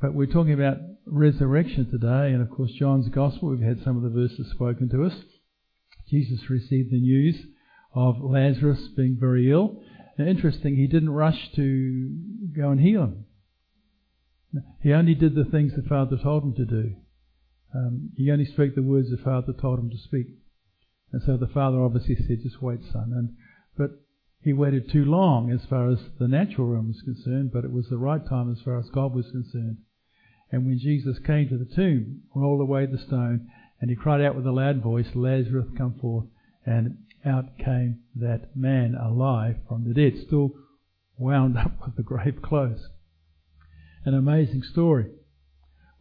But we're talking about resurrection today, and of course, John's Gospel, we've had some of the verses spoken to us. Jesus received the news of Lazarus being very ill. Now, interesting, he didn't rush to go and heal him. He only did the things the Father told him to do. Um, he only spoke the words the Father told him to speak. And so the Father obviously said, just wait, son. And, but he waited too long as far as the natural realm was concerned, but it was the right time as far as God was concerned. And when Jesus came to the tomb, rolled away the stone, and he cried out with a loud voice, Lazarus, come forth. And out came that man alive from the dead, still wound up with the grave clothes. An amazing story.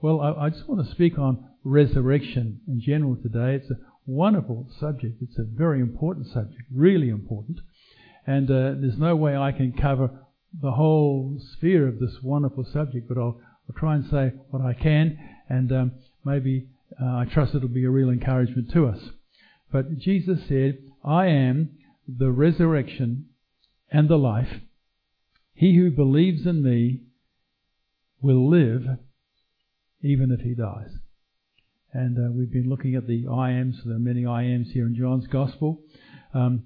Well, I, I just want to speak on resurrection in general today. It's a wonderful subject. It's a very important subject, really important. And uh, there's no way I can cover the whole sphere of this wonderful subject, but I'll, I'll try and say what I can, and um, maybe uh, I trust it'll be a real encouragement to us. But Jesus said, I am the resurrection and the life. He who believes in me will live even if he dies. And uh, we've been looking at the I ams. There are many I ams here in John's Gospel. Um,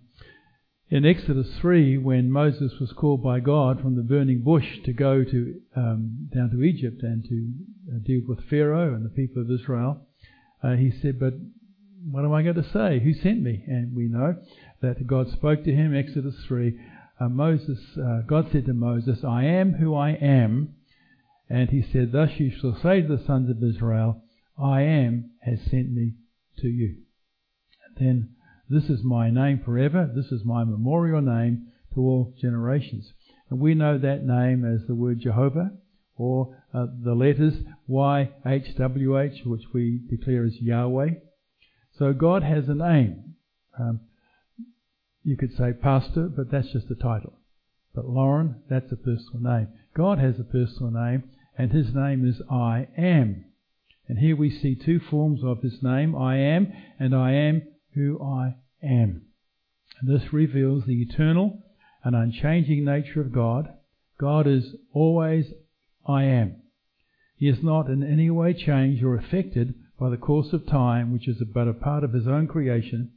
in Exodus 3, when Moses was called by God from the burning bush to go to um, down to Egypt and to uh, deal with Pharaoh and the people of Israel, uh, he said, "But what am I going to say? Who sent me?" And we know that God spoke to him. Exodus 3. Uh, Moses, uh, God said to Moses, "I am who I am," and He said, "Thus you shall say to the sons of Israel." I am has sent me to you. And then, this is my name forever. This is my memorial name to all generations. And we know that name as the word Jehovah, or uh, the letters YHWH, which we declare as Yahweh. So God has a name. Um, you could say pastor, but that's just a title. But Lauren, that's a personal name. God has a personal name, and his name is I am. And here we see two forms of his name I am, and I am who I am. And this reveals the eternal and unchanging nature of God. God is always I am. He is not in any way changed or affected by the course of time, which is but a part of his own creation.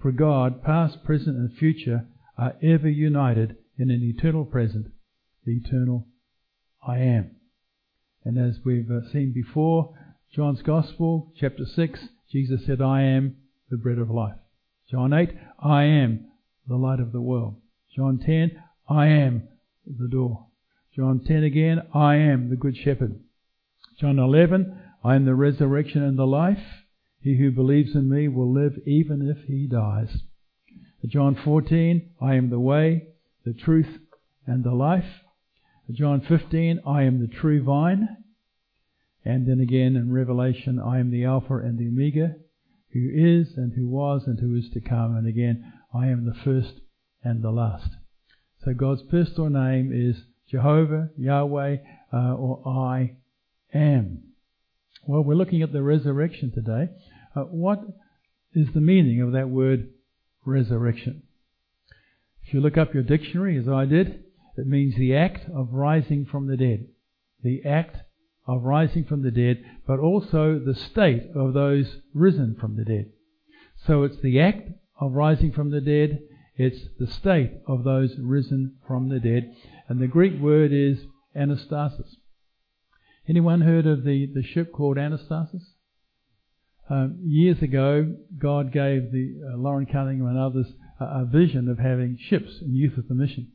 For God, past, present, and future, are ever united in an eternal present, the eternal I am. And as we've uh, seen before, John's Gospel, chapter 6, Jesus said, I am the bread of life. John 8, I am the light of the world. John 10, I am the door. John 10 again, I am the good shepherd. John 11, I am the resurrection and the life. He who believes in me will live even if he dies. John 14, I am the way, the truth, and the life. John 15, I am the true vine. And then again in Revelation, I am the Alpha and the Omega, who is and who was and who is to come. And again, I am the first and the last. So God's personal name is Jehovah, Yahweh, uh, or I am. Well, we're looking at the resurrection today. Uh, what is the meaning of that word resurrection? If you look up your dictionary, as I did, it means the act of rising from the dead. The act of rising from the dead, but also the state of those risen from the dead. So it's the act of rising from the dead, it's the state of those risen from the dead, and the Greek word is anastasis. Anyone heard of the, the ship called Anastasis? Um, years ago, God gave the uh, Loren Cunningham and others a, a, vision of having ships in Youth With A Mission.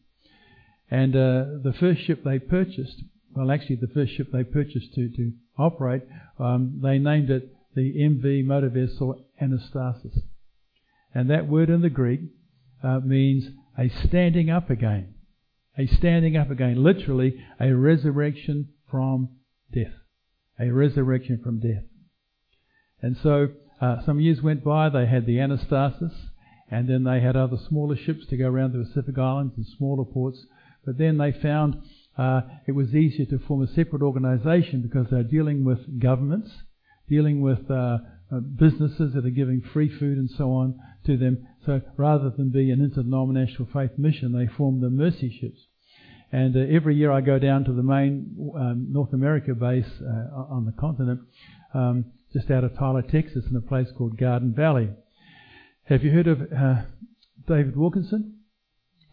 And uh, the first ship they purchased well, actually, the first ship they purchased to, to operate, um, they named it the MV motor vessel Anastasis. And that word in the Greek uh, means a standing up again. A standing up again. Literally, a resurrection from death. A resurrection from death. And so, uh, some years went by, they had the Anastasis, and then they had other smaller ships to go around the Pacific Islands and smaller ports. But then they found uh, it was easier to form a separate organization because they're dealing with governments, dealing with uh, uh, businesses that are giving free food and so on to them. So rather than be an interdenominational faith mission, they formed the mercy ships. And uh, every year I go down to the main um, North America base uh, on the continent, um, just out of Tyler, Texas, in a place called Garden Valley. Have you heard of David Wilkerson?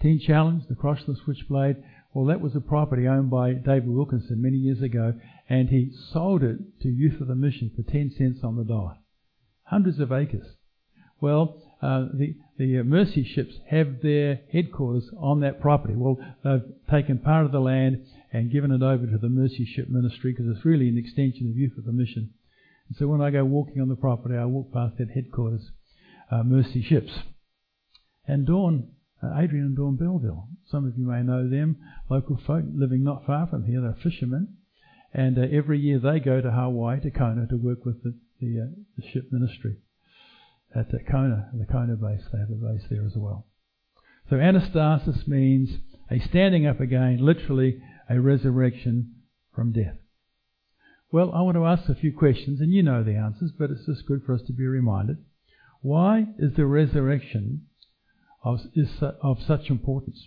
Teen Challenge, the Crossless Switchblade. Well, that was a property owned by David Wilkerson many years ago, and he sold it to Youth With A Mission for 10 cents on the dollar. Hundreds of acres. Well, uh, the, the uh, Mercy ships have their headquarters on that property. Well, they've taken part of the land and given it over to the Mercy Ship Ministry because it's really an extension of Youth With A Mission. And so when I go walking on the property, I walk past that headquarters, uh, Mercy Ships. And Dawn Adrian and Dawn Belleville. Some of you may know them, local folk living not far from here. They're fishermen, and uh, every year they go to Hawaii, to Kona, to work with the, the, uh, the ship ministry at the Kona, the Kona base. They have a base there as well. So anastasis means a standing up again, literally a resurrection from death. Well, I want to ask a few questions, and you know the answers, but it's just good for us to be reminded. Why is the resurrection is of such importance.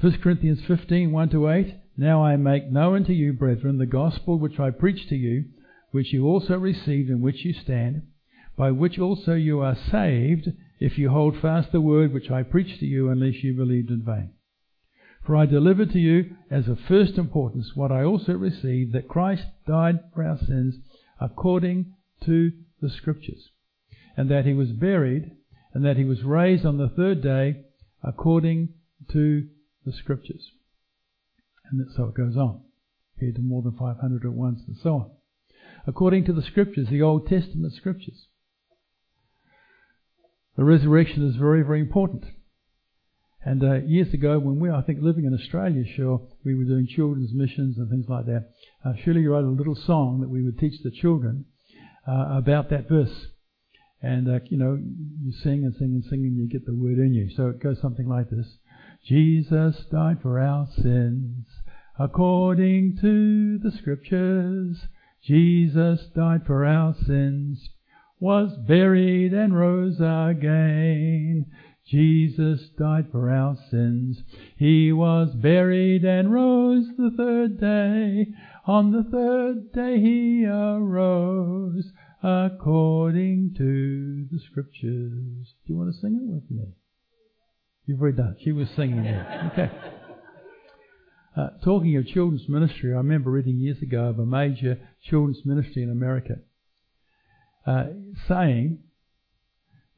1 Corinthians 15, 1 to 8. Now I make known to you, brethren, the gospel which I preached to you, which you also received, in which you stand, by which also you are saved, if you hold fast the word which I preached to you, unless you believed in vain. For I delivered to you as of first importance what I also received, that Christ died for our sins according to the Scriptures, and that he was buried, and that he was raised on the third day according to the Scriptures. And so it goes on. Appeared to more than 500 at once and so on. According to the Scriptures, the Old Testament Scriptures. The resurrection is very, very important. And uh, years ago, when we, I think, living in Australia, sure, we were doing children's missions and things like that. Uh, Shirley wrote a little song that we would teach the children uh, about that verse. And, uh, you know, you sing and sing and sing and you get the word in you. So it goes something like this. Jesus died for our sins according to the scriptures. Jesus died for our sins, was buried and rose again. Jesus died for our sins. He was buried and rose the third day. On the third day he arose according to the scriptures. Do you want to sing it with me? You've already done. She was singing it. Okay. Uh, talking of children's ministry, I remember reading years ago of a major children's ministry in America uh, saying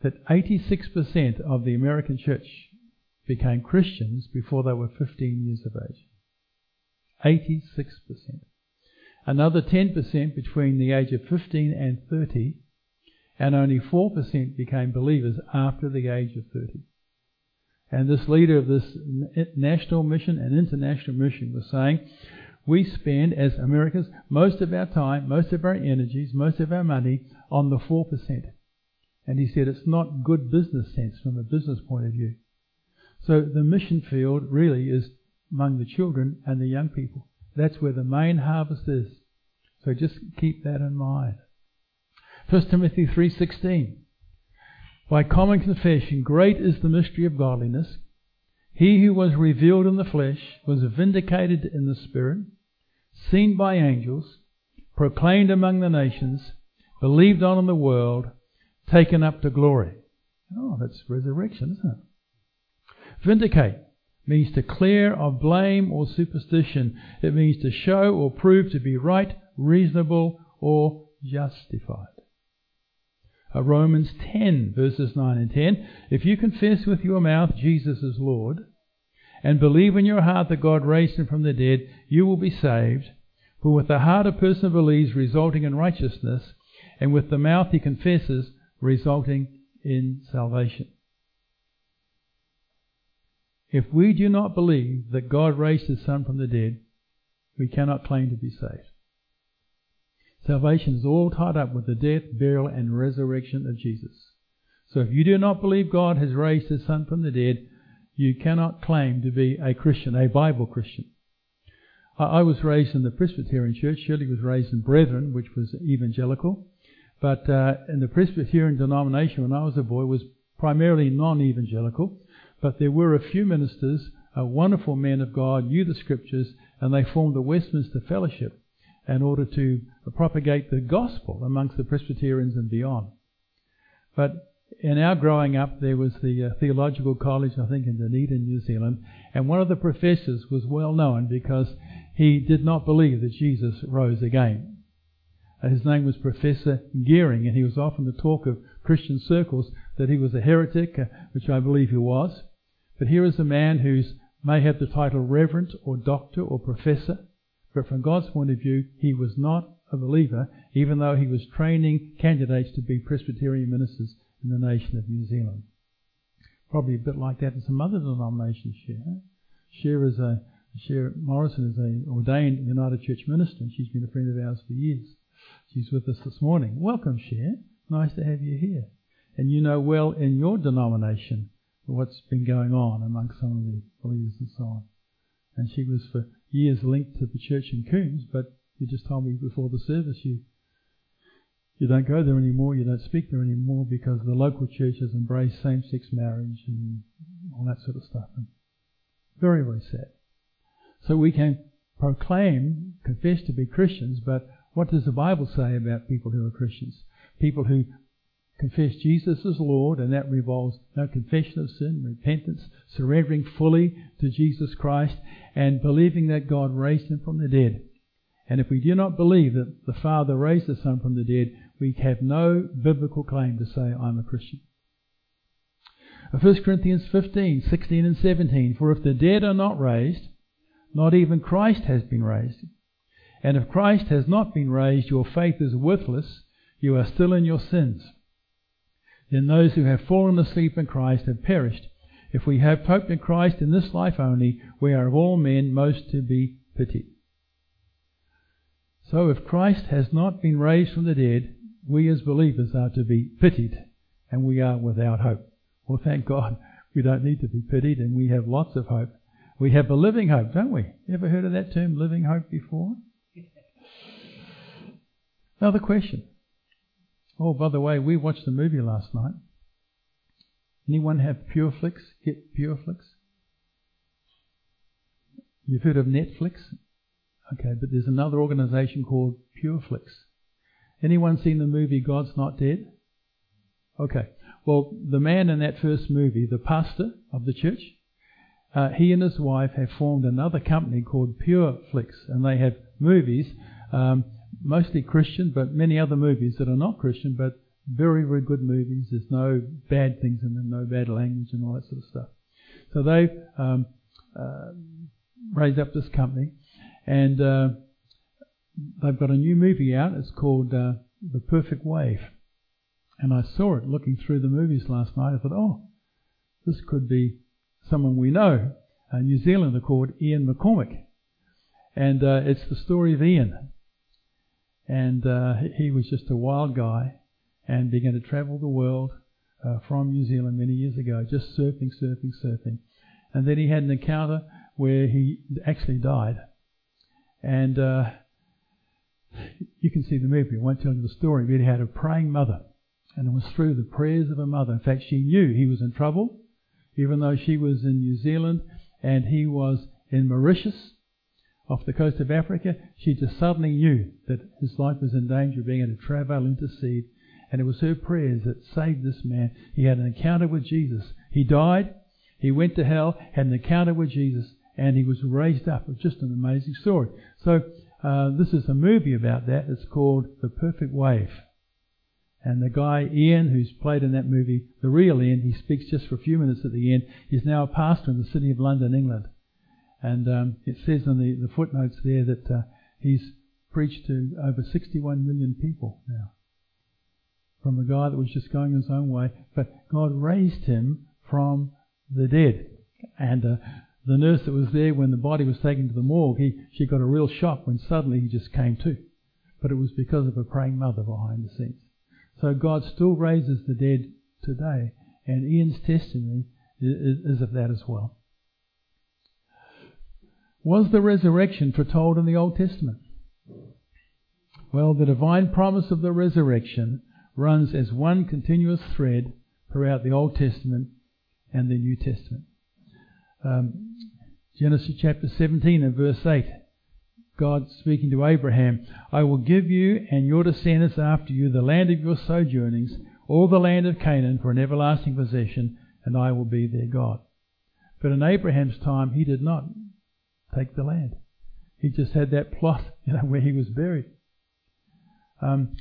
that 86% of the American church became Christians before they were 15 years of age. 86% another 10% between the age of 15 and 30, and only 4% became believers after the age of 30. And this leader of this national mission and international mission was saying, we spend, as Americans, most of our time, most of our energies, most of our money on the 4%. And he said it's not good business sense from a business point of view. So the mission field really is among the children and the young people. That's where the main harvest is. So just keep that in mind. 1 Timothy 3:16 By common confession great is the mystery of godliness. He who was revealed in the flesh was vindicated in the spirit, seen by angels, proclaimed among the nations, believed on in the world, taken up to glory. Oh, that's resurrection, isn't it? Vindicate means to clear of blame or superstition. It means to show or prove to be right, reasonable, or justified. Romans 10, verses 9 and 10. If you confess with your mouth Jesus is Lord, and believe in your heart that God raised him from the dead, you will be saved. For with the heart a person believes, resulting in righteousness, and with the mouth he confesses, resulting in salvation. If we do not believe that God raised his Son from the dead, we cannot claim to be saved. Salvation is all tied up with the death, burial, and resurrection of Jesus. So if you do not believe God has raised his Son from the dead, you cannot claim to be a Christian, a Bible Christian. I was raised in the Presbyterian Church. Shirley was raised in Brethren, which was evangelical. But uh, in the Presbyterian denomination, when I was a boy, was primarily non-evangelical but there were a few ministers uh, wonderful men of God, knew the scriptures, and they formed the Westminster Fellowship in order to propagate the gospel amongst the Presbyterians and beyond. But in our growing up, there was the uh, theological college, I think, in Dunedin, New Zealand, and one of the professors was well known because he did not believe that Jesus rose again. Uh, his name was Professor Geering, and he was often the talk of Christian circles that he was a heretic, uh, which I believe he was. But here is a man who may have the title reverend or doctor or professor, but from God's point of view, he was not a believer, even though he was training candidates to be Presbyterian ministers in the nation of New Zealand. Probably a bit like that in some other denominations share. Cher is a Cher Morrison is a ordained United Church minister, and she's been a friend of ours for years. She's with us this morning. Welcome, Cher. Nice to have you here. And you know well in your denomination what's been going on among some of the believers and so on. And she was for years linked to the church in Coombs, but you just told me before the service you you don't go there anymore, you don't speak there anymore because the local church has embraced same-sex marriage and all that sort of stuff. And very, very sad. So we can proclaim, confess to be Christians, but what does the Bible say about people who are Christians? People who confess Jesus as Lord, and that revolves no confession of sin, repentance, surrendering fully to Jesus Christ, and believing that God raised him from the dead. And if we do not believe that the Father raised the Son from the dead, we have no biblical claim to say, I'm a Christian. 1 Corinthians 15, 16 and 17. For if the dead are not raised, not even Christ has been raised. And if Christ has not been raised, your faith is worthless. You are still in your sins. Then those who have fallen asleep in Christ have perished. If we have hope in Christ in this life only, we are of all men most to be pitied. So if Christ has not been raised from the dead, we as believers are to be pitied, and we are without hope. Well, thank God we don't need to be pitied, and we have lots of hope. We have a living hope, don't we? Ever heard of that term, living hope, before? Another question. Oh, by the way, we watched the movie last night. Anyone have PureFlix? Get PureFlix? You've heard of Netflix? Okay, but there's another organization called PureFlix. Anyone seen the movie God's Not Dead? Okay. Well, the man in that first movie, the pastor of the church, uh, he and his wife have formed another company called PureFlix, and they have movies, um, mostly Christian, but many other movies that are not Christian, but very, very good movies. There's no bad things in them, no bad language, and all that sort of stuff. So they've um, uh, raised up this company, and uh, they've got a new movie out. It's called uh, The Perfect Wave. And I saw it looking through the movies last night. I thought, oh, this could be someone we know, a New Zealander called Ian McCormack. And uh, it's the story of Ian. And uh, he was just a wild guy and began to travel the world uh, from New Zealand many years ago, just surfing, surfing, surfing. And then he had an encounter where he actually died. And uh, you can see the movie. I won't tell you the story, but he had a praying mother. And it was through the prayers of a mother. In fact, she knew he was in trouble even though she was in New Zealand and he was in Mauritius off the coast of Africa, she just suddenly knew that his life was in danger of being able to travel, intercede. And it was her prayers that saved this man. He had an encounter with Jesus. He died, he went to hell, had an encounter with Jesus, and he was raised up. It's just an amazing story. So, uh, this is a movie about that. It's called The Perfect Wave. And the guy, Ian, who's played in that movie, the real Ian, he speaks just for a few minutes at the end. He's now a pastor in the city of London, England. And um, it says in the, the footnotes there that uh, he's preached to over 61 million people now. From a guy that was just going his own way. But God raised him from the dead. And uh, the nurse that was there when the body was taken to the morgue, he, she got a real shock when suddenly he just came to. But it was because of a praying mother behind the scenes. So God still raises the dead today, and Ian's testimony is of that as well. Was the resurrection foretold in the Old Testament? Well, the divine promise of the resurrection runs as one continuous thread throughout the Old Testament and the New Testament. Um, Genesis chapter 17 and verse 8. God speaking to Abraham, I will give you and your descendants after you the land of your sojournings, all the land of Canaan for an everlasting possession, and I will be their God. But in Abraham's time, he did not take the land. He just had that plot, you know, where he was buried. Um,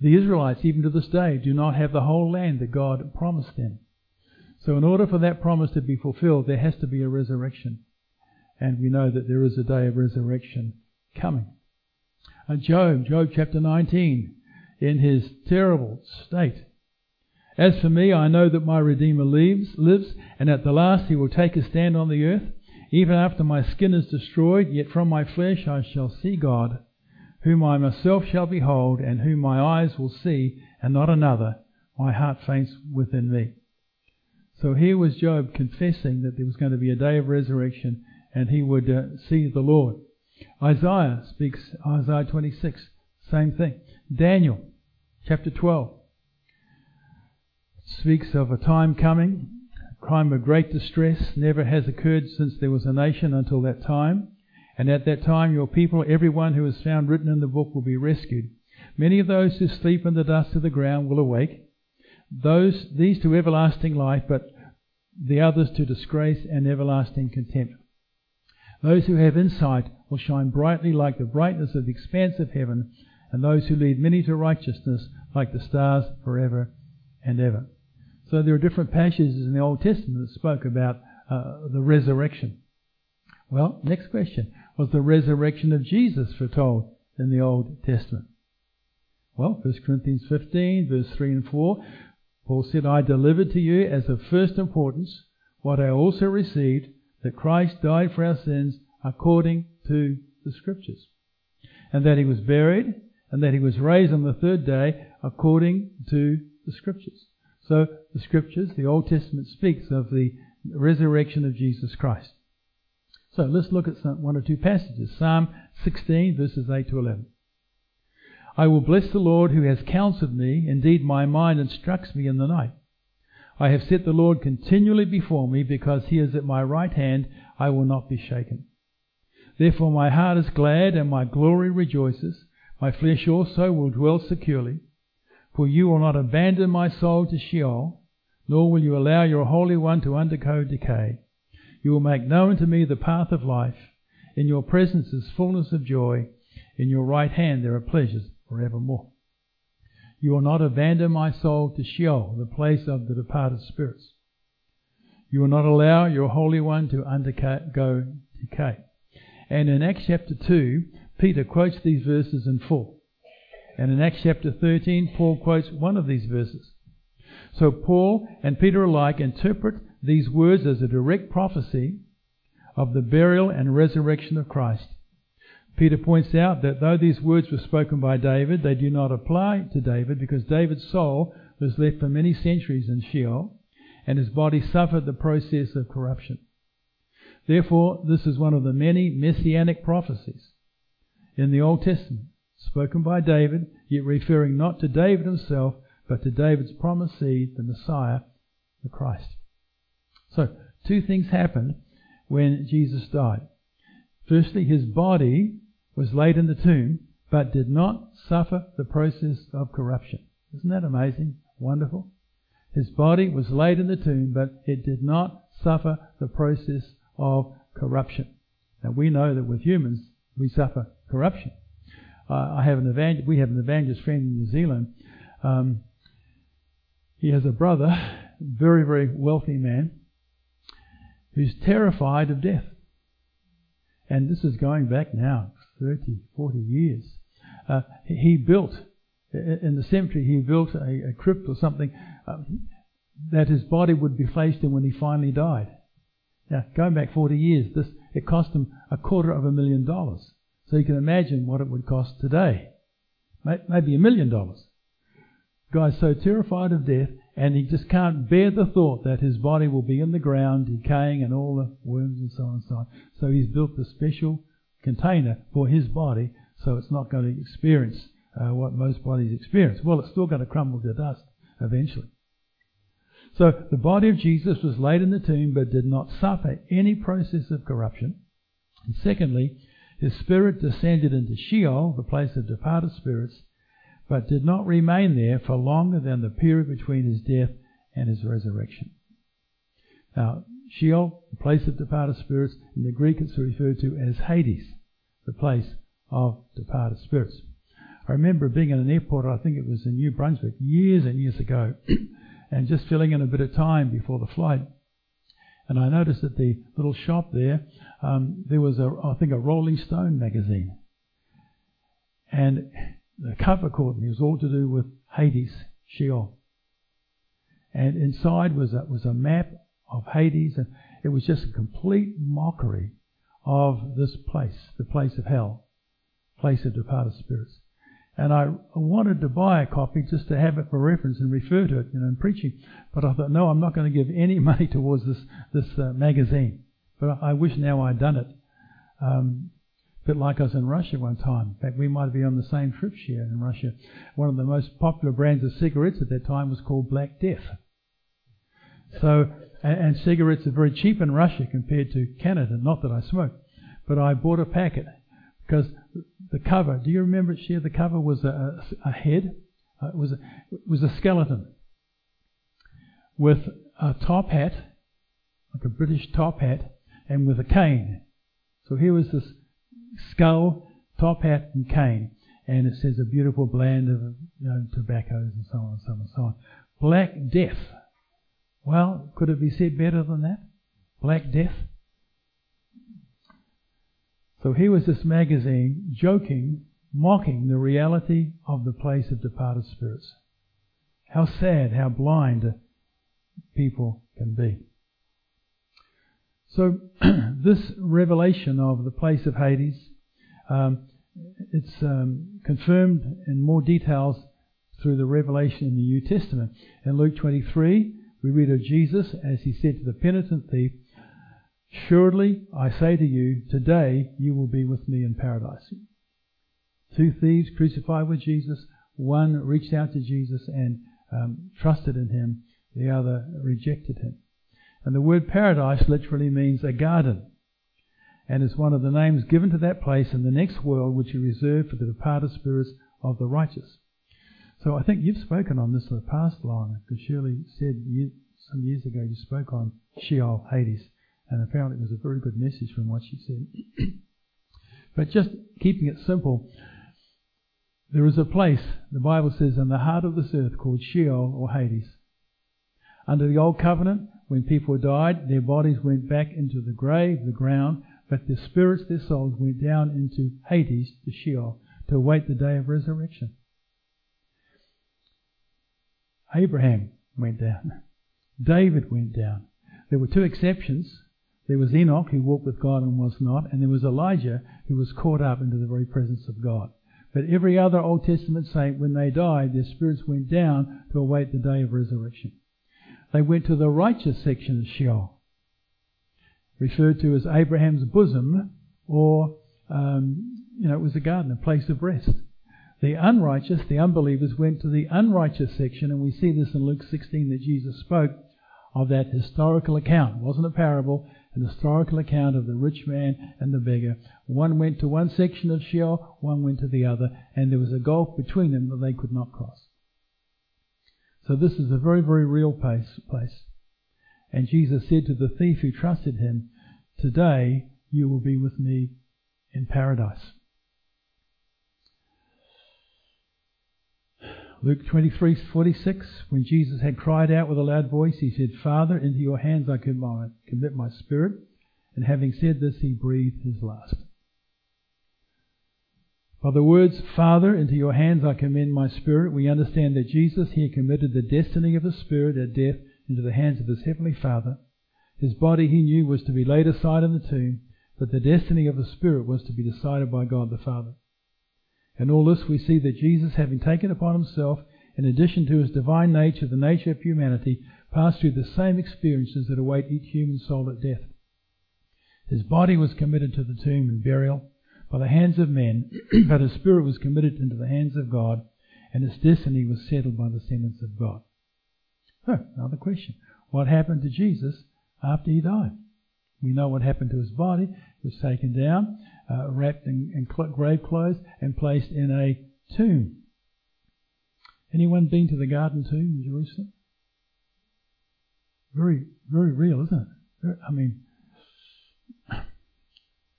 the Israelites, even to this day, do not have the whole land that God promised them. So, in order for that promise to be fulfilled, there has to be a resurrection. And we know that there is a day of resurrection coming. And Job, Job chapter 19, in his terrible state. As for me, I know that my Redeemer lives, lives, and at the last he will take his stand on the earth. Even after my skin is destroyed, yet from my flesh I shall see God, whom I myself shall behold, and whom my eyes will see, and not another. My heart faints within me. So here was Job confessing that there was going to be a day of resurrection and he would uh, see the Lord. Isaiah speaks, Isaiah 26, same thing. Daniel, chapter 12, speaks of a time coming, crime of great distress, never has occurred since there was a nation until that time. And at that time, your people, everyone who is found written in the book, will be rescued. Many of those who sleep in the dust of the ground will awake. Those, these to everlasting life, but the others to disgrace and everlasting contempt. Those who have insight will shine brightly like the brightness of the expanse of heaven, and those who lead many to righteousness like the stars forever and ever. So there are different passages in the Old Testament that spoke about uh, the resurrection. Well, next question. Was the resurrection of Jesus foretold in the Old Testament? Well, 1 Corinthians 15, verse 3 and 4, Paul said, I delivered to you as of first importance what I also received that Christ died for our sins according to the Scriptures, and that he was buried, and that he was raised on the third day according to the Scriptures. So the Scriptures, the Old Testament speaks of the resurrection of Jesus Christ. So let's look at some, one or two passages. Psalm 16, verses 8 to 11. I will bless the Lord who has counseled me. Indeed, my mind instructs me in the night. I have set the Lord continually before me, because he is at my right hand, I will not be shaken. Therefore my heart is glad, and my glory rejoices. My flesh also will dwell securely. For you will not abandon my soul to Sheol, nor will you allow your Holy One to undergo decay. You will make known to me the path of life. In your presence is fullness of joy. In your right hand there are pleasures forevermore. You will not abandon my soul to Sheol, the place of the departed spirits. You will not allow your Holy One to undergo decay. And in Acts chapter 2, Peter quotes these verses in full. And in Acts chapter 13, Paul quotes one of these verses. So Paul and Peter alike interpret these words as a direct prophecy of the burial and resurrection of Christ. Peter points out that though these words were spoken by David, they do not apply to David because David's soul was left for many centuries in Sheol and his body suffered the process of corruption. Therefore, this is one of the many messianic prophecies in the Old Testament spoken by David, yet referring not to David himself, but to David's promised seed, the Messiah, the Christ. So, two things happened when Jesus died. Firstly, his body was laid in the tomb, but did not suffer the process of corruption. Isn't that amazing? Wonderful? His body was laid in the tomb, but it did not suffer the process of corruption. Now we know that with humans, we suffer corruption. Uh, I have an evangel- we have an evangelist friend in New Zealand. Um, he has a brother, very, very wealthy man, who's terrified of death. And this is going back now 30, 40 years. Uh, he built, in the cemetery, he built a, a crypt or something um, that his body would be placed in when he finally died. Now, going back 40 years, this it cost him a quarter of a million dollars. So you can imagine what it would cost today. Maybe a million dollars. Guy's so terrified of death, and he just can't bear the thought that his body will be in the ground, decaying, and all the worms and so on and so on. So he's built a special container for his body, so it's not going to experience uh, what most bodies experience. Well, it's still going to crumble to dust eventually. So the body of Jesus was laid in the tomb but did not suffer any process of corruption. And secondly, his spirit descended into Sheol, the place of departed spirits, but did not remain there for longer than the period between his death and his resurrection. Now, Sheol, the place of departed spirits, in the Greek it's referred to as Hades, the place of departed spirits. I remember being in an airport, I think it was in New Brunswick, years and years ago, and just filling in a bit of time before the flight. And I noticed at the little shop there, um, there was a, I think, a Rolling Stone magazine. And the cover caught me. It was all to do with Hades, Sheol. And inside was a, was a map of Hades, and it was just a complete mockery of this place, the place of hell, place of departed spirits. And I wanted to buy a copy just to have it for reference and refer to it, you know, in preaching. But I thought, no, I'm not going to give any money towards this this uh, magazine. But I wish now I'd done it. Um, bit like us in Russia one time. In fact, we might be on the same trip here in Russia. One of the most popular brands of cigarettes at that time was called Black Death. So, and, and cigarettes are very cheap in Russia compared to Canada. Not that I smoke, but I bought a packet because the cover. Do you remember it? Cher the cover was a, a head. Uh, it was a, it was a skeleton with a top hat, like a British top hat, and with a cane. So here was this skull, top hat, and cane, and it says a beautiful blend of you know, tobaccos and so on and so on and so on. Black Death. Well, could it be said better than that? Black Death. So here was this magazine joking, mocking the reality of the place of departed spirits. How sad, how blind people can be. So this revelation of the place of Hades, um, it's um, confirmed in more details through the revelation in the New Testament. In Luke 23, we read of Jesus as he said to the penitent thief, Surely I say to you, today you will be with me in paradise. Two thieves crucified with Jesus. One reached out to Jesus and um, trusted in him. The other rejected him. And the word paradise literally means a garden. And is one of the names given to that place in the next world which is reserved for the departed spirits of the righteous. So I think you've spoken on this in the past, Lorna, because Shirley said you, some years ago you spoke on Sheol, Hades. And apparently it was a very good message from what she said. but just keeping it simple, there is a place, the Bible says, in the heart of this earth called Sheol or Hades. Under the Old Covenant, when people died, their bodies went back into the grave, the ground, but their spirits, their souls went down into Hades, to Sheol, to await the day of resurrection. Abraham went down. David went down. There were two exceptions. There was Enoch who walked with God and was not, and there was Elijah who was caught up into the very presence of God. But every other Old Testament saint, when they died, their spirits went down to await the day of resurrection. They went to the righteous section of Sheol, referred to as Abraham's bosom, or, um, you know, it was a garden, a place of rest. The unrighteous, the unbelievers, went to the unrighteous section, and we see this in Luke 16 that Jesus spoke of that historical account. It wasn't a parable, an historical account of the rich man and the beggar. One went to one section of Sheol, one went to the other, and there was a gulf between them that they could not cross. So this is a very, very real place. place. And Jesus said to the thief who trusted him, Today you will be with me in paradise. Luke 23:46, when Jesus had cried out with a loud voice, he said, Father, into your hands I commit my spirit. And having said this, he breathed his last. By the words, Father, into your hands I commend my spirit, we understand that Jesus here committed the destiny of his spirit at death into the hands of his heavenly Father. His body, he knew, was to be laid aside in the tomb, but the destiny of his spirit was to be decided by God the Father. In all this, we see that Jesus, having taken upon himself, in addition to his divine nature, the nature of humanity, passed through the same experiences that await each human soul at death. His body was committed to the tomb and burial by the hands of men, but his spirit was committed into the hands of God, and his destiny was settled by the sentence of God. Another question. What happened to Jesus after he died? We know what happened to his body. He was taken down, uh, wrapped in, in grave clothes, and placed in a tomb. Anyone been to the Garden Tomb in Jerusalem? Very, very real, isn't it? I mean,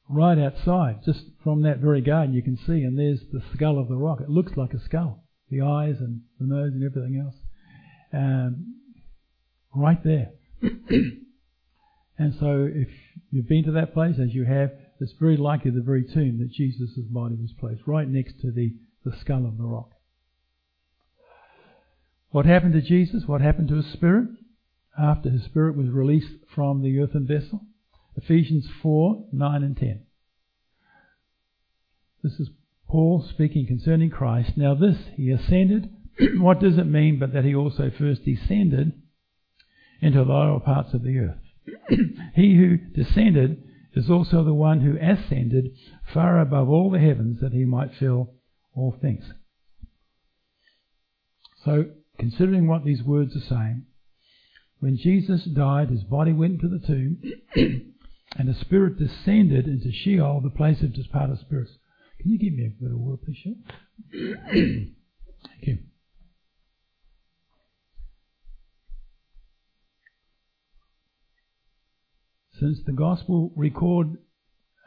right outside, just from that very garden, you can see, and there's the skull of the rock. It looks like a skull, the eyes and the nose and everything else. Um, right there. and so, if you've been to that place, as you have, it's very likely the very tomb that Jesus' body was placed, right next to the, the skull of the rock. What happened to Jesus? What happened to his spirit after his spirit was released from the earthen vessel? Ephesians 4 9 and 10. This is Paul speaking concerning Christ. Now, this, he ascended. what does it mean but that he also first descended into the lower parts of the earth? he who descended is also the one who ascended far above all the heavens that he might fill all things. So, considering what these words are saying, when Jesus died, his body went into the tomb, and the spirit descended into Sheol, the place of departed spirits. Can you give me a bit of word, please, Thank you. Since the gospel record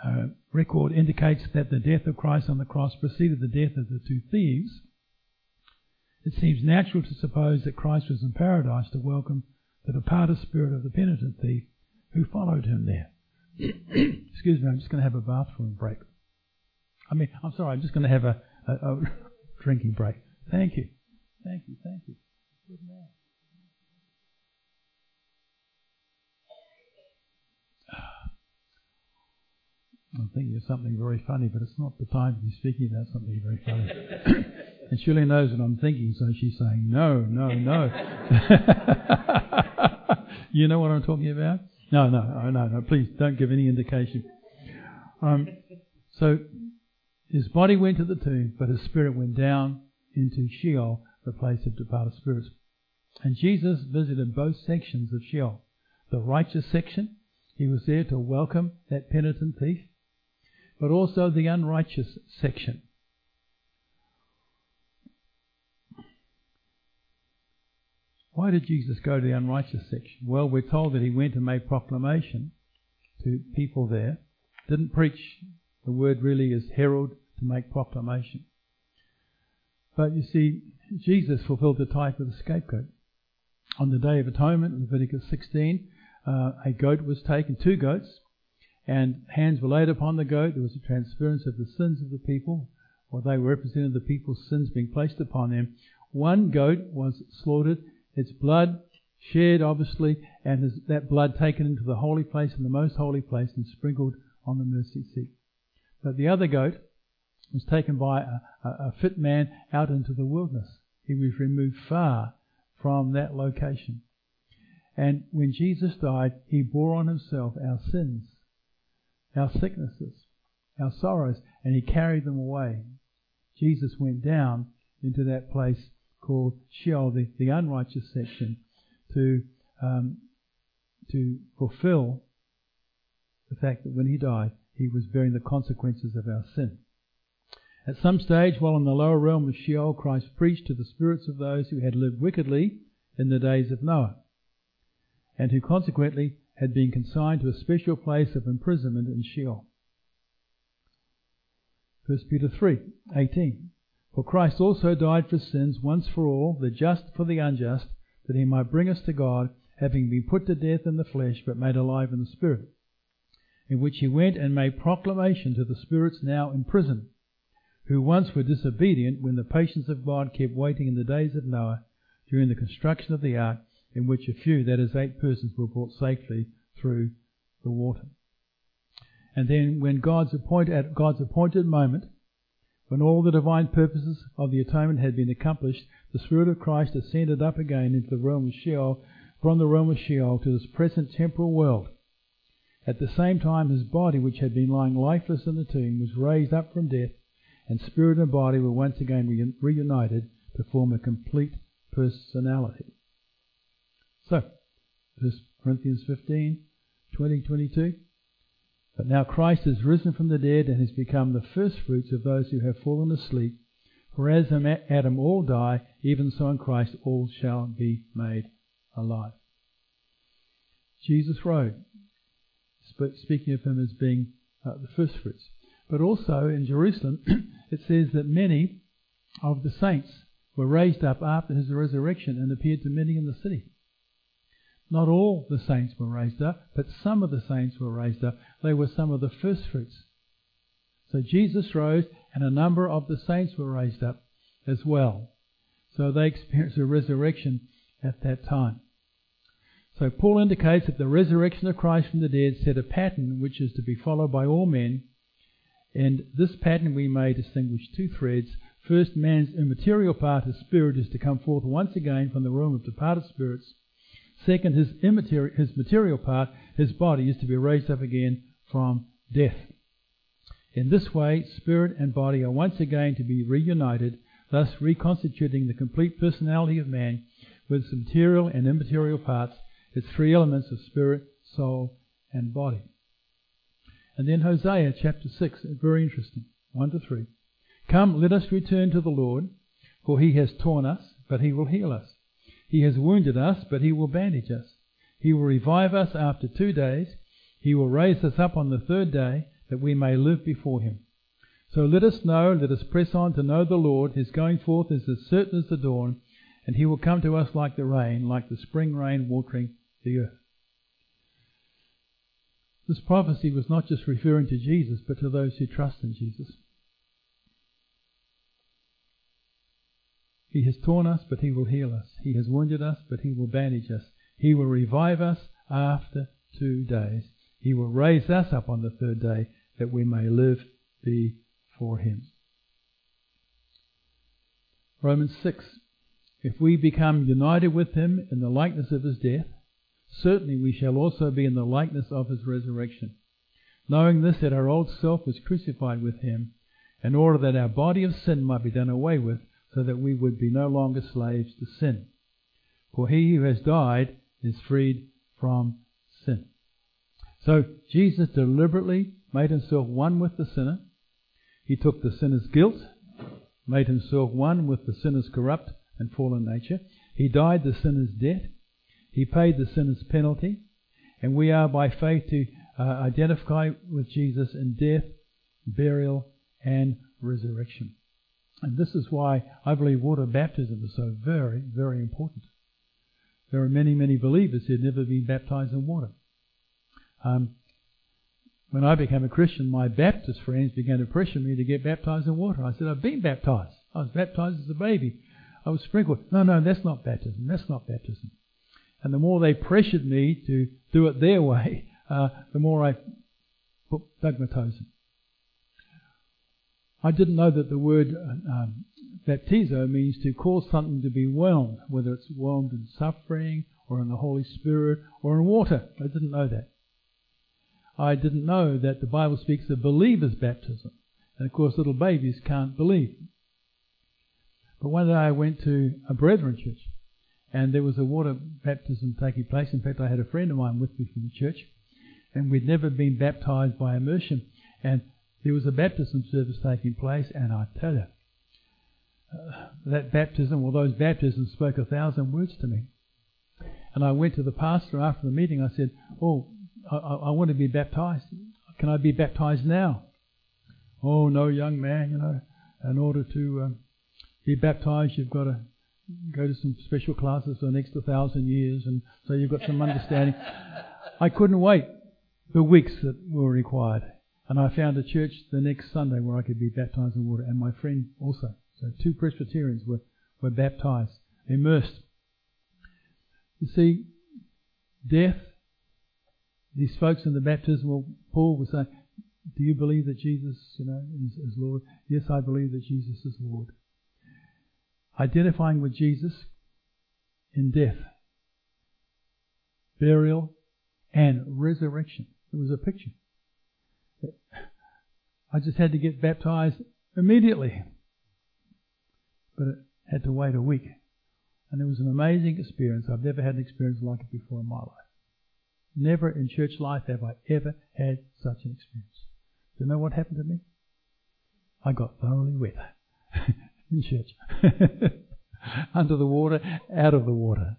uh, record indicates that the death of Christ on the cross preceded the death of the two thieves, it seems natural to suppose that Christ was in paradise to welcome the departed spirit of the penitent thief who followed him there. Excuse me, I'm just going to have a bathroom break. I mean, I'm sorry, I'm just going to have a, a, a drinking break. Thank you. Thank you, thank you. Good man. Thinking of something very funny, but it's not the time to be speaking about something very funny. and Shirley knows what I'm thinking, so she's saying, no, no, no. you know what I'm talking about? No, no, no, no, please don't give any indication. Um, so his body went to the tomb, but his spirit went down into Sheol, the place of departed spirits. And Jesus visited both sections of Sheol. The righteous section, he was there to welcome that penitent thief but also the unrighteous section. Why did Jesus go to the unrighteous section? Well, we're told that he went and made proclamation to people there. Didn't preach. The word really is herald to make proclamation. But you see, Jesus fulfilled the type of the scapegoat. On the Day of Atonement, Leviticus 16, uh, a goat was taken, two goats, and hands were laid upon the goat. There was a transference of the sins of the people, or they represented the people's sins being placed upon them. One goat was slaughtered, its blood shed, obviously, and that blood taken into the holy place and the most holy place and sprinkled on the mercy seat. But the other goat was taken by a, a, a fit man out into the wilderness. He was removed far from that location. And when Jesus died, he bore on himself our sins our sicknesses, our sorrows, and He carried them away. Jesus went down into that place called Sheol, the, the unrighteous section, to um, to fulfill the fact that when He died, He was bearing the consequences of our sin. At some stage, while in the lower realm of Sheol, Christ preached to the spirits of those who had lived wickedly in the days of Noah, and who consequently had been consigned to a special place of imprisonment in Sheol. 1 Peter 3 18. For Christ also died for sins once for all, the just for the unjust, that he might bring us to God, having been put to death in the flesh, but made alive in the Spirit. In which he went and made proclamation to the spirits now in prison, who once were disobedient when the patience of God kept waiting in the days of Noah during the construction of the ark in which a few, that is, eight persons, were brought safely through the water. And then, when God's appointed, at God's appointed moment, when all the divine purposes of the atonement had been accomplished, the Spirit of Christ ascended up again into the realm of Sheol, from the realm of Sheol to this present temporal world. At the same time, his body, which had been lying lifeless in the tomb, was raised up from death, and spirit and body were once again reunited to form a complete personality. So, 1 Corinthians 15, 20, 22. But now Christ is risen from the dead and has become the firstfruits of those who have fallen asleep. For as in Adam all die, even so in Christ all shall be made alive. Jesus rose, speaking of him as being uh, the firstfruits. But also in Jerusalem, it says that many of the saints were raised up after his resurrection and appeared to many in the city. Not all the saints were raised up, but some of the saints were raised up. They were some of the firstfruits. So Jesus rose, and a number of the saints were raised up as well. So they experienced a resurrection at that time. So Paul indicates that the resurrection of Christ from the dead set a pattern which is to be followed by all men. And this pattern we may distinguish two threads. First, man's immaterial part, his spirit, is to come forth once again from the realm of departed spirits Second, his, immaterial, his material part, his body, is to be raised up again from death. In this way, spirit and body are once again to be reunited, thus reconstituting the complete personality of man with its material and immaterial parts, its three elements of spirit, soul, and body. And then Hosea chapter 6, very interesting, 1 to 3. Come, let us return to the Lord, for he has torn us, but he will heal us. He has wounded us, but he will bandage us. He will revive us after two days. He will raise us up on the third day, that we may live before him. So let us know, let us press on to know the Lord. His going forth is as certain as the dawn, and he will come to us like the rain, like the spring rain watering the earth. This prophecy was not just referring to Jesus, but to those who trust in Jesus. He has torn us, but he will heal us. He has wounded us, but he will bandage us. He will revive us after two days. He will raise us up on the third day that we may live before him. Romans 6. If we become united with him in the likeness of his death, certainly we shall also be in the likeness of his resurrection. Knowing this, that our old self was crucified with him, in order that our body of sin might be done away with, so that we would be no longer slaves to sin. For he who has died is freed from sin. So Jesus deliberately made himself one with the sinner. He took the sinner's guilt, made himself one with the sinner's corrupt and fallen nature. He died the sinner's debt. He paid the sinner's penalty. And we are by faith to uh, identify with Jesus in death, burial, and resurrection. And this is why I believe water baptism is so very, very important. There are many, many believers who have never been baptized in water. Um, when I became a Christian, my Baptist friends began to pressure me to get baptized in water. I said, I've been baptized. I was baptized as a baby. I was sprinkled. No, no, that's not baptism. That's not baptism. And the more they pressured me to do it their way, uh, the more I dug my toes in. I didn't know that the word um, baptizo means to cause something to be whelmed, whether it's whelmed in suffering or in the Holy Spirit or in water. I didn't know that. I didn't know that the Bible speaks of believers' baptism. And of course, little babies can't believe. But one day I went to a brethren church and there was a water baptism taking place. In fact, I had a friend of mine with me from the church and we'd never been baptized by immersion. And there was a baptism service taking place, and I tell you, uh, that baptism, or those baptisms, spoke a thousand words to me. And I went to the pastor after the meeting. I said, "Oh, I, I want to be baptized. Can I be baptized now?" "Oh, no, young man. You know, in order to um, be baptized, you've got to go to some special classes for the next thousand years, and so you've got some understanding." I couldn't wait the weeks that were required. And I found a church the next Sunday where I could be baptized in water, and my friend also. So two Presbyterians were, were baptized, immersed. You see, death, these folks in the baptismal pool were saying, Do you believe that Jesus, you know, is, is Lord? Yes, I believe that Jesus is Lord. Identifying with Jesus in death, burial, and resurrection. It was a picture. I just had to get baptized immediately. But it had to wait a week And it was an amazing experience. I've never had an experience like it before in my life. Never in church life have I ever had such an experience. Do you know what happened to me? I got thoroughly wet in church. Under the water, out of the water.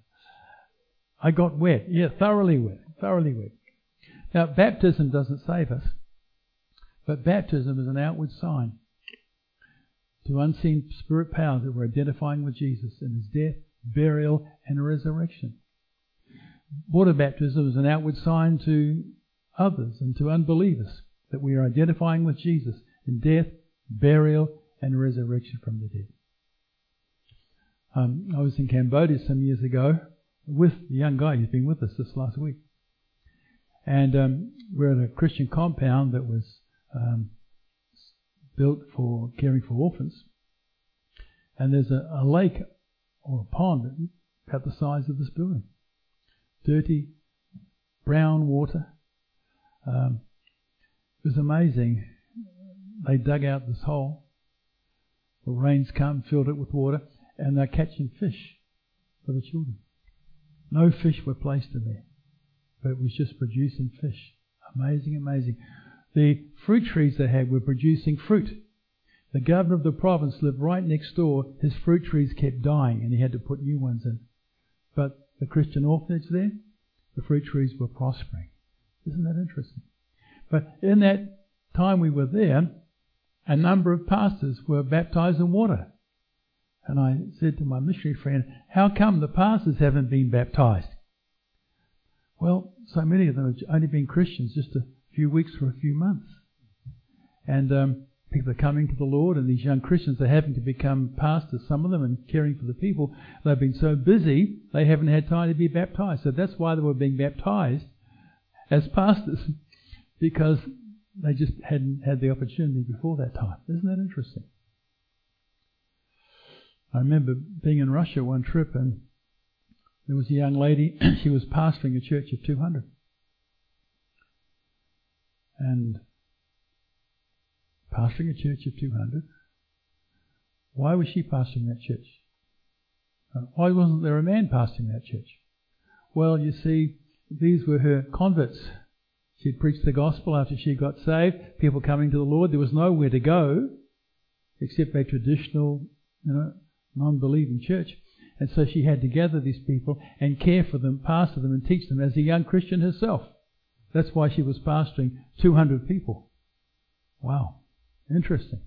I got wet. Yeah, thoroughly wet. Thoroughly wet. Now, baptism doesn't save us, but baptism is an outward sign to unseen spirit powers that we're identifying with Jesus in his death, burial, and resurrection. Water baptism is an outward sign to others and to unbelievers that we are identifying with Jesus in death, burial, and resurrection from the dead. Um, I was in Cambodia some years ago with a young guy who's been with us this last week. And um, we're at a Christian compound that was um, built for caring for orphans. And there's a, a lake or a pond about the size of this building. Dirty, brown water. Um, it was amazing. They dug out this hole. The rains come, filled it with water, and they're catching fish for the children. No fish were placed in there, but it was just producing fish. Amazing, amazing. The fruit trees they had were producing fruit. The governor of the province lived right next door. His fruit trees kept dying, and he had to put new ones in. But the Christian orphanage there, the fruit trees were prospering. Isn't that interesting? But in that time we were there, a number of pastors were baptized in water. And I said to my missionary friend, How come the pastors haven't been baptized? Well, so many of them have only been Christians just a few weeks or a few months. And um, people are coming to the Lord, and these young Christians are having to become pastors, some of them, and caring for the people. They've been so busy, they haven't had time to be baptized. So that's why they were being baptized as pastors, because they just hadn't had the opportunity before that time. Isn't that interesting? I remember being in Russia one trip and there was a young lady, she was pastoring a church of 200. And pastoring a church of 200. Why was she pastoring that church? Uh, why wasn't there a man pastoring that church? Well, you see, these were her converts. She'd preached the gospel after she got saved, people coming to the Lord. There was nowhere to go except a traditional, you know, non-believing church. And so she had to gather these people and care for them, pastor them, and teach them as a young Christian herself. That's why she was pastoring 200 people. Wow. Interesting.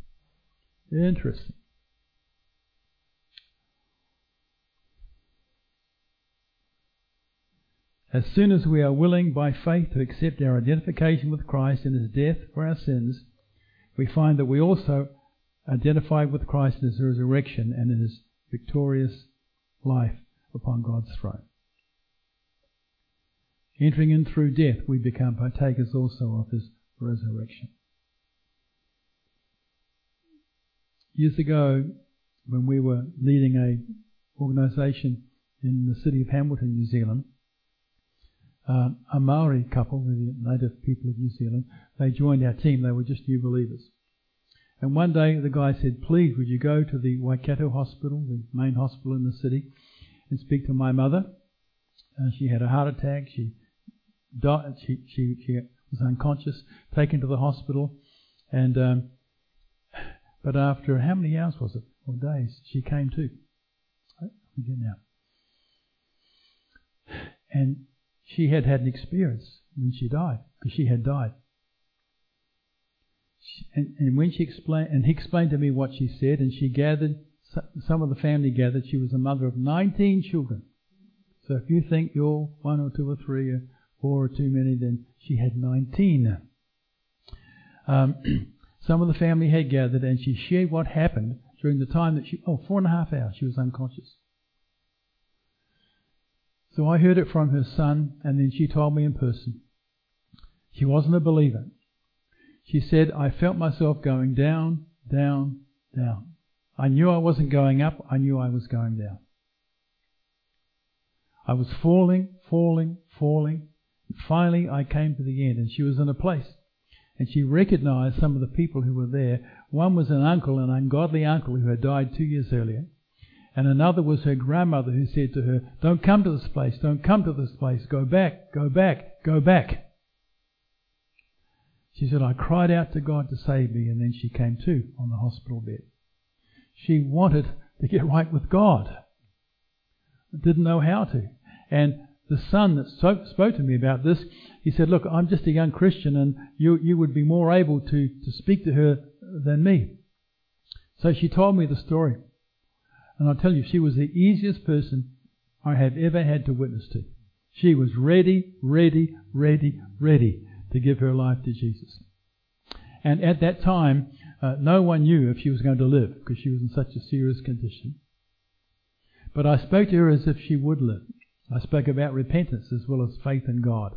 Interesting. As soon as we are willing by faith to accept our identification with Christ in his death for our sins, we find that we also identify with Christ in his resurrection and in his victorious life upon God's throne. Entering in through death, we become partakers also of his resurrection. Years ago, when we were leading a organisation in the city of Hamilton, New Zealand, uh, a Maori couple, the native people of New Zealand, they joined our team. They were just new believers. And one day the guy said, Please, would you go to the Waikato Hospital, the main hospital in the city, and speak to my mother? Uh, she had a heart attack. She died. She, she, she was unconscious, taken to the hospital. And, um, but after how many hours was it? Or days? She came to. I forget now. And she had had an experience when she died, because she had died and, and when she explained, and he explained to me what she said, and she gathered, some of the family gathered, she was a mother of 19 children. So if you think you're one or two or three or four or too many, then she had 19. Um, some of the family had gathered, and she shared what happened during the time that she, oh, four and a half hours, she was unconscious. So I heard it from her son, and then she told me in person. She wasn't a believer. She said, I felt myself going down, down, down. I knew I wasn't going up, I knew I was going down. I was falling, falling, falling. Finally, I came to the end, and she was in a place. And she recognized some of the people who were there. One was an uncle, an ungodly uncle who had died two years earlier. And another was her grandmother who said to her, Don't come to this place, don't come to this place, go back, go back, go back. She said, I cried out to God to save me, and then she came to on the hospital bed. She wanted to get right with God, didn't know how to. And the son that spoke to me about this, he said, Look, I'm just a young Christian, and you, you would be more able to, to speak to her than me. So she told me the story. And I'll tell you, she was the easiest person I have ever had to witness to. She was ready, ready, ready, ready to give her life to Jesus. And at that time, uh, no one knew if she was going to live because she was in such a serious condition. But I spoke to her as if she would live. I spoke about repentance as well as faith in God.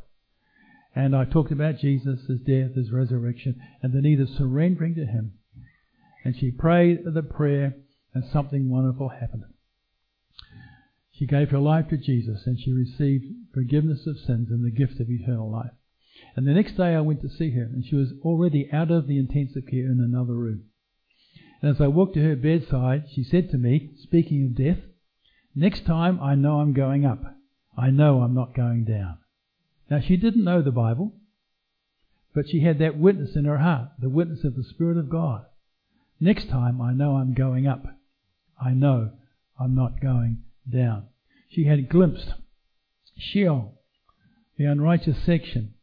And I talked about Jesus, his death, his resurrection, and the need of surrendering to him. And she prayed the prayer, and something wonderful happened. She gave her life to Jesus, and she received forgiveness of sins and the gift of eternal life. And the next day I went to see her, and she was already out of the intensive care in another room. And as I walked to her bedside, she said to me, speaking of death, Next time I know I'm going up. I know I'm not going down. Now she didn't know the Bible, but she had that witness in her heart, the witness of the Spirit of God. Next time I know I'm going up. I know I'm not going down. She had glimpsed Sheol, the unrighteous section,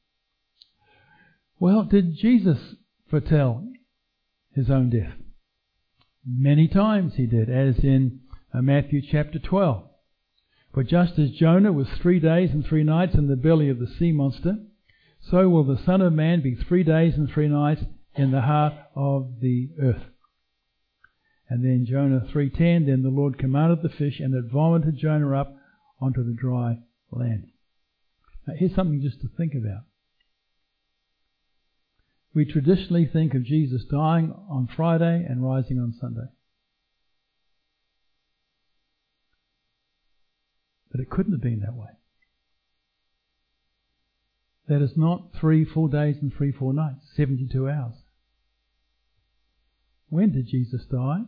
well, did Jesus foretell his own death? Many times he did, as in uh, Matthew chapter 12. For just as Jonah was three days and three nights in the belly of the sea monster, so will the Son of Man be three days and three nights in the heart of the earth. And then Jonah 3.10, then the Lord commanded the fish, and it vomited Jonah up onto the dry land. Now here's something just to think about. We traditionally think of Jesus dying on Friday and rising on Sunday. But it couldn't have been that way. That is not three full days and three full nights, 72 hours. When did Jesus die?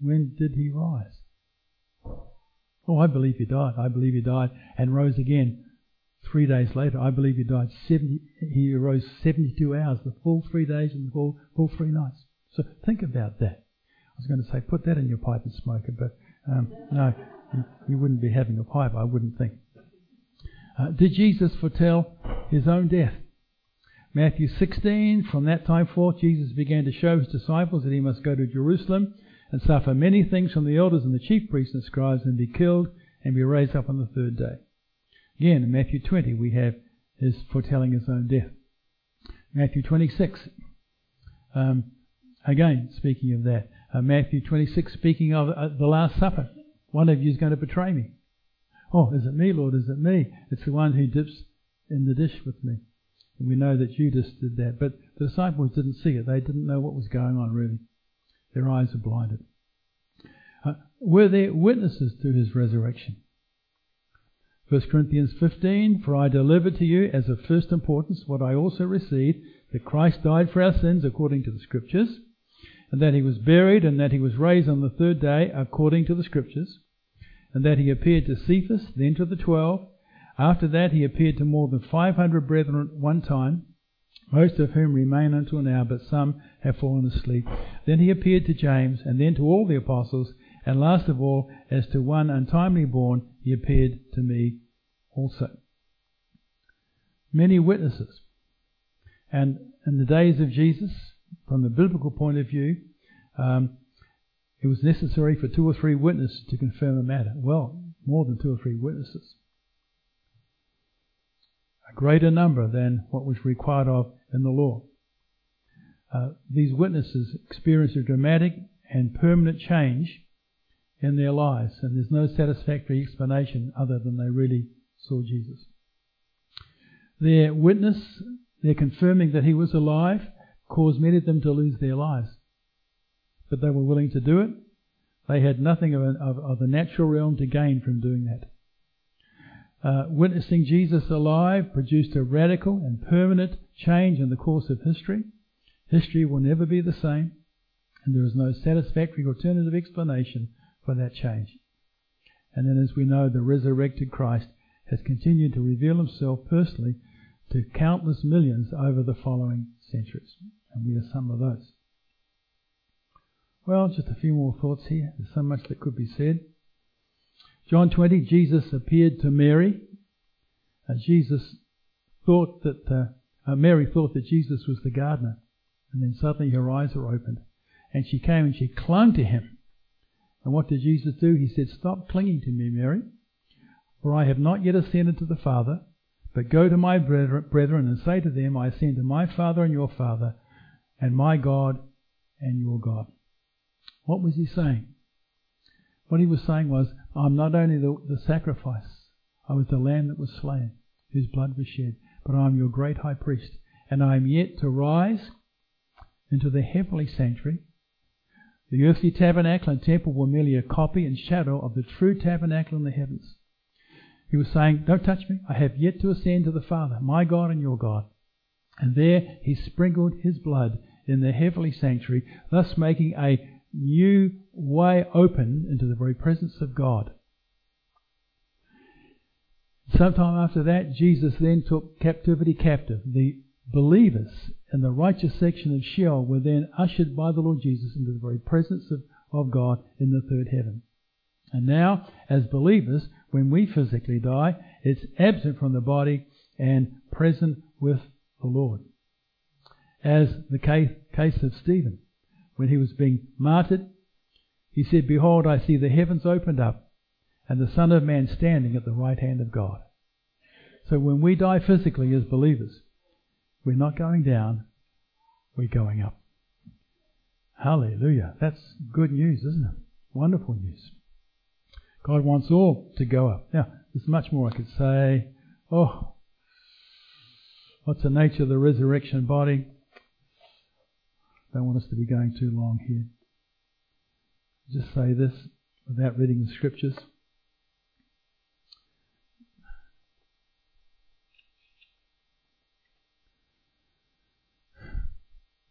When did he rise? Oh, I believe he died. I believe he died and rose again Three days later, I believe he died 70, he arose 72 hours, the full three days and the full, full three nights. So think about that. I was going to say, put that in your pipe and smoke it, but um, no, you, wouldn't be having a pipe, I wouldn't think. Uh, did Jesus foretell his own death? Matthew 16, from that time forth, Jesus began to show his disciples that he must go to Jerusalem and suffer many things from the elders and the chief priests and scribes and be killed and be raised up on the third day. Again, in Matthew 20, we have his foretelling his own death. Matthew 26, um, again, speaking of that. Uh, Matthew 26, speaking of uh, the Last Supper. One of you is going to betray me. Oh, is it me, Lord? Is it me? It's the one who dips in the dish with me. And we know that Judas did that. But the disciples didn't see it. They didn't know what was going on, really. Their eyes were blinded. Uh, were there witnesses to his resurrection? 1 Corinthians 15, For I delivered to you as of first importance what I also received, that Christ died for our sins according to the Scriptures, and that he was buried, and that he was raised on the third day according to the Scriptures, and that he appeared to Cephas, then to the twelve. After that he appeared to more than five hundred brethren at one time, most of whom remain until now, but some have fallen asleep. Then he appeared to James, and then to all the apostles, and last of all, as to one untimely born, he appeared to me also. Many witnesses. And in the days of Jesus, from the biblical point of view, um, it was necessary for two or three witnesses to confirm a matter. Well, more than two or three witnesses. A greater number than what was required of in the law. Uh, these witnesses experienced a dramatic and permanent change in their lives, and there's no satisfactory explanation other than they really saw Jesus. Their witness, their confirming that he was alive, caused many of them to lose their lives. But they were willing to do it. They had nothing of, of, of the natural realm to gain from doing that. Uh, witnessing Jesus alive produced a radical and permanent change in the course of history. History will never be the same, and there is no satisfactory alternative explanation for that change. And then, as we know, the resurrected Christ has continued to reveal himself personally to countless millions over the following centuries. And we are some of those. Well, just a few more thoughts here. There's so much that could be said. John 20, Jesus appeared to Mary. Uh, Jesus thought that, uh, uh, Mary thought that Jesus was the gardener. And then suddenly her eyes were opened. And she came and she clung to him. And what did Jesus do? He said, Stop clinging to me, Mary, for I have not yet ascended to the Father, but go to my brethren and say to them, I ascend to my Father and your Father, and my God and your God. What was he saying? What he was saying was, I'm not only the, the sacrifice, I was the lamb that was slain, whose blood was shed, but I am your great high priest, and I am yet to rise into the heavenly sanctuary. The earthly tabernacle and temple were merely a copy and shadow of the true tabernacle in the heavens. He was saying, Don't touch me. I have yet to ascend to the Father, my God and your God. And there he sprinkled his blood in the heavenly sanctuary, thus making a new way open into the very presence of God. Sometime after that, Jesus then took captivity captive. The believers in the righteous section of Sheol were then ushered by the Lord Jesus into the very presence of, of God in the third heaven. And now, as believers, when we physically die, it's absent from the body and present with the Lord. As the case, of Stephen, when he was being martyred, he said, Behold, I see the heavens opened up, and the Son of Man standing at the right hand of God. So when we die physically as believers, we're not going down, we're going up. Hallelujah. That's good news, isn't it? Wonderful news. God wants all to go up. Now, there's much more I could say. Oh, what's the nature of the resurrection body? Don't want us to be going too long here. Just say this without reading the scriptures.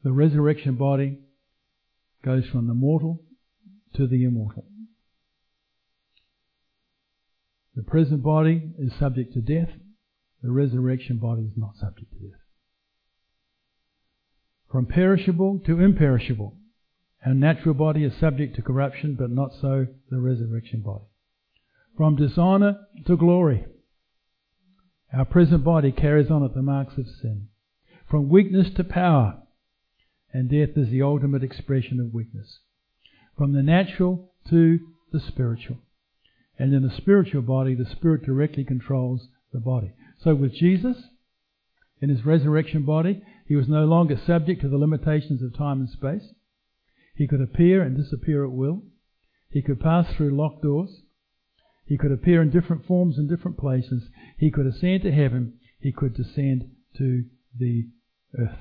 The resurrection body goes from the mortal to the immortal. The present body is subject to death. The resurrection body is not subject to death. From perishable to imperishable. Our natural body is subject to corruption, but not so the resurrection body. From dishonour to glory. Our present body carries on it the marks of sin. From weakness to power and death is the ultimate expression of weakness. From the natural to the spiritual. And in the spiritual body, the spirit directly controls the body. So with Jesus, in his resurrection body, he was no longer subject to the limitations of time and space. He could appear and disappear at will. He could pass through locked doors. He could appear in different forms in different places. He could ascend to heaven. He could descend to the earth.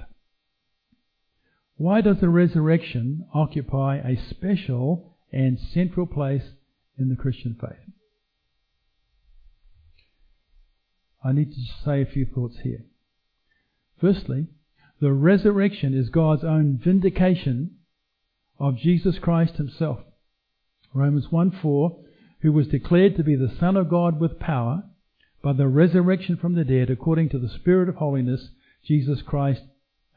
Why does the resurrection occupy a special and central place in the Christian faith? I need to say a few thoughts here. Firstly, the resurrection is God's own vindication of Jesus Christ himself. Romans 1 4, who was declared to be the Son of God with power by the resurrection from the dead according to the Spirit of holiness, Jesus Christ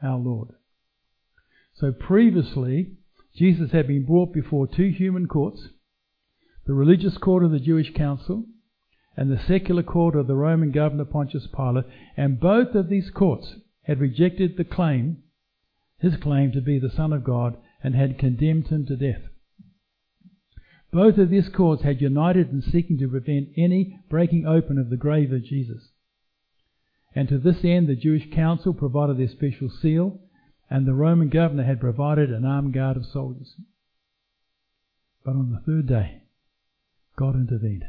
our Lord. So previously, Jesus had been brought before two human courts the religious court of the Jewish council and the secular court of the Roman governor Pontius Pilate, and both of these courts had rejected the claim, his claim to be the Son of God, and had condemned him to death. Both of these courts had united in seeking to prevent any breaking open of the grave of Jesus. And to this end, the Jewish council provided their special seal and the Roman governor had provided an armed guard of soldiers. But on the third day, God intervened.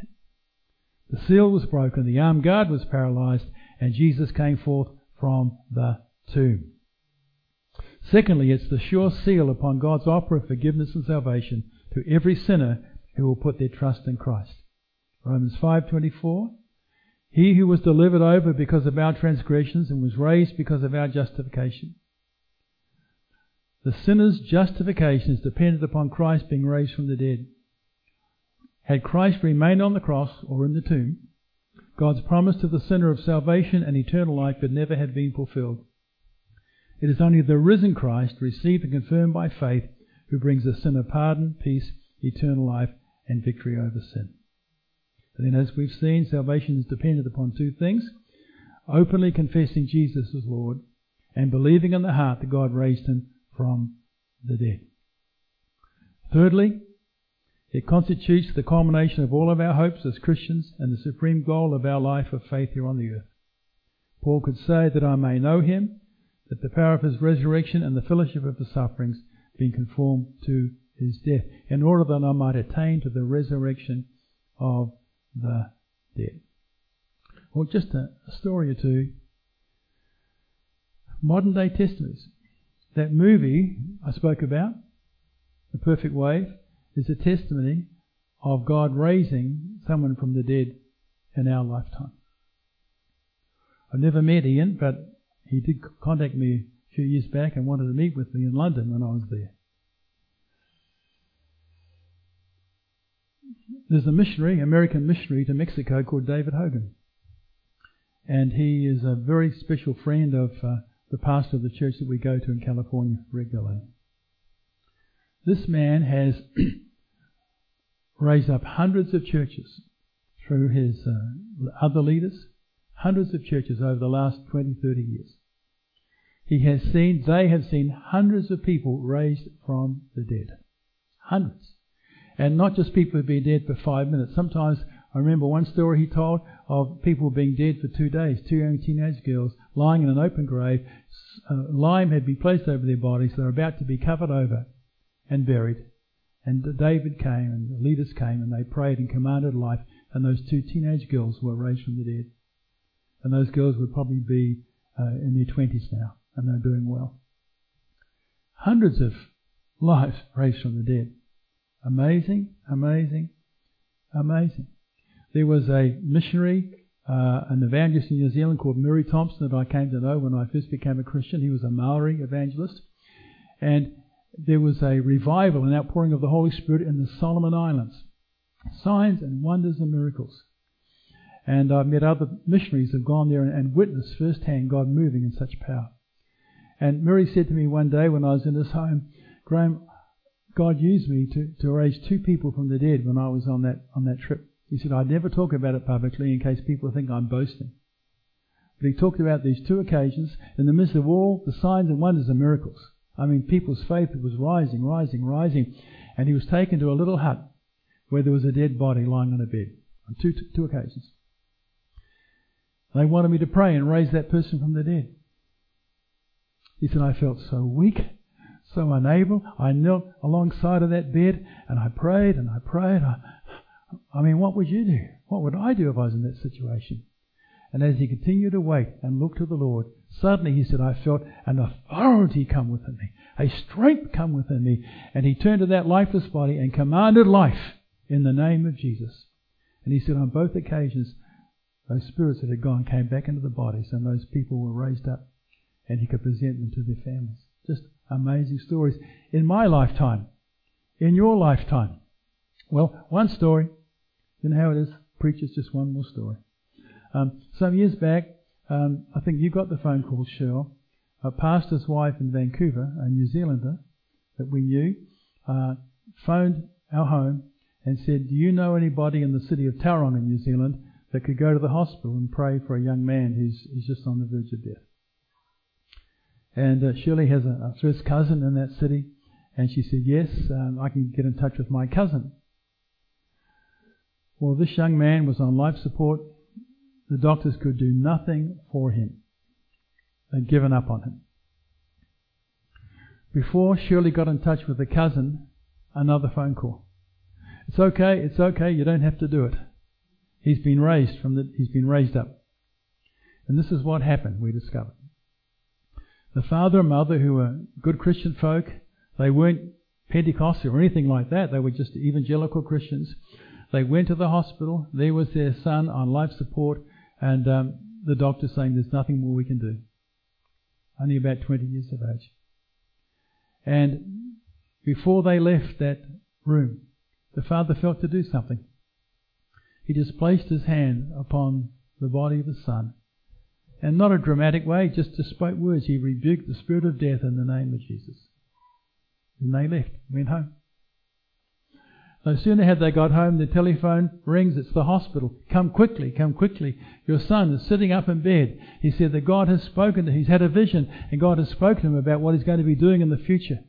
The seal was broken, the armed guard was paralyzed, and Jesus came forth from the tomb. Secondly, it's the sure seal upon God's offer of forgiveness and salvation to every sinner who will put their trust in Christ. Romans 5:24 He who was delivered over because of our transgressions and was raised because of our justification the sinner's justification is dependent upon Christ being raised from the dead. Had Christ remained on the cross or in the tomb, God's promise to the sinner of salvation and eternal life could never have been fulfilled. It is only the risen Christ, received and confirmed by faith, who brings the sinner pardon, peace, eternal life, and victory over sin. And then, as we've seen, salvation is dependent upon two things openly confessing Jesus as Lord and believing in the heart that God raised him from the dead. Thirdly, it constitutes the culmination of all of our hopes as Christians and the supreme goal of our life of faith here on the earth. Paul could say that I may know him, that the power of his resurrection and the fellowship of his sufferings being conformed to his death, in order that I might attain to the resurrection of the dead. Well, just a, story or two. Modern day testimonies. That movie I spoke about, The Perfect Wave, is a testimony of God raising someone from the dead in our lifetime. I've never met Ian, but he did contact me a few years back and wanted to meet with me in London when I was there. There's a missionary, American missionary to Mexico called David Hogan. And he is a very special friend of uh, the pastor of the church that we go to in California regularly. This man has raised up hundreds of churches through his uh, other leaders, hundreds of churches over the last 20, 30 years. He has seen, they have seen hundreds of people raised from the dead. Hundreds. And not just people who've been dead for five minutes. Sometimes I remember one story he told of people being dead for two days, two young teenage girls lying in an open grave. Uh, lime had been placed over their bodies. They were about to be covered over and buried. And David came and the leaders came and they prayed and commanded life. And those two teenage girls were raised from the dead. And those girls would probably be uh, in their 20s now and they're doing well. Hundreds of lives raised from the dead. Amazing, amazing, amazing. There was a missionary, uh, an evangelist in New Zealand called Muri Thompson that I came to know when I first became a Christian. He was a Maori evangelist. And there was a revival and outpouring of the Holy Spirit in the Solomon Islands. Signs and wonders and miracles. And I've met other missionaries who have gone there and, and witnessed firsthand God moving in such power. And Muri said to me one day when I was in his home, Graham, God used me to, to raise two people from the dead when I was on that on that trip. He said, I'd never talk about it publicly in case people think I'm boasting. But he talked about these two occasions in the midst of all the signs and wonders and miracles. I mean, people's faith was rising, rising, rising. And he was taken to a little hut where there was a dead body lying on a bed on two, two occasions. They wanted me to pray and raise that person from the dead. He said, I felt so weak, so unable. I knelt alongside of that bed and I prayed and I prayed. I, I mean, what would you do? What would I do if I was in that situation? And as he continued to wait and look to the Lord, suddenly he said, I felt an authority come within me, a strength come within me. And he turned to that lifeless body and commanded life in the name of Jesus. And he said, on both occasions, those spirits that had gone came back into the bodies and those people were raised up and he could present them to their families. Just amazing stories. In my lifetime, in your lifetime. Well, one story. You know how it is? Preacher's just one more story. Um, some years back, um, I think you got the phone call, Shirley. A pastor's wife in Vancouver, a New Zealander that we knew, uh, phoned our home and said, Do you know anybody in the city of Tauranga, New Zealand, that could go to the hospital and pray for a young man who's, who's just on the verge of death? And uh, Shirley has a, a, first cousin in that city, and she said, Yes, um, I can get in touch with my cousin. Well, this young man was on life support the doctors could do nothing for him. They'd given up on him. Before Shirley got in touch with the cousin, another phone call. It's okay, it's okay, you don't have to do it. He's been raised from the, he's been raised up. And this is what happened, we discovered. The father and mother, who were good Christian folk, they weren't Pentecostal or anything like that, they were just evangelical Christians. They went to the hospital, there was their son on life support, and um, the doctor's saying there's nothing more we can do. Only about 20 years of age. And before they left that room, the Father felt to do something. He just placed his hand upon the body of his Son. And not a dramatic way, just, just spoke words. He rebuked the spirit of death in the name of Jesus. And they left, went home. No sooner had they got home, the telephone rings, it's the hospital. Come quickly, come quickly. Your son is sitting up in bed. He said that God has spoken to him. He's had a vision, and God has spoken to him about what he's going to be doing in the future.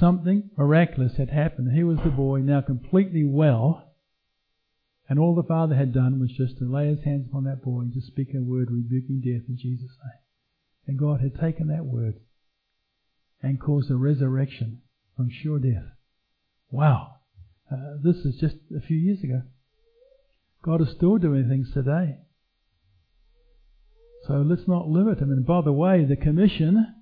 Something miraculous had happened. He was the boy, now completely well, and all the father had done was just to lay his hands upon that boy and to speak a word rebuking death in Jesus' name. And God had taken that word and caused a resurrection from sure death. Wow. Uh, this is just a few years ago. God is still doing things today. So let's not limit him. And by the way, the commission,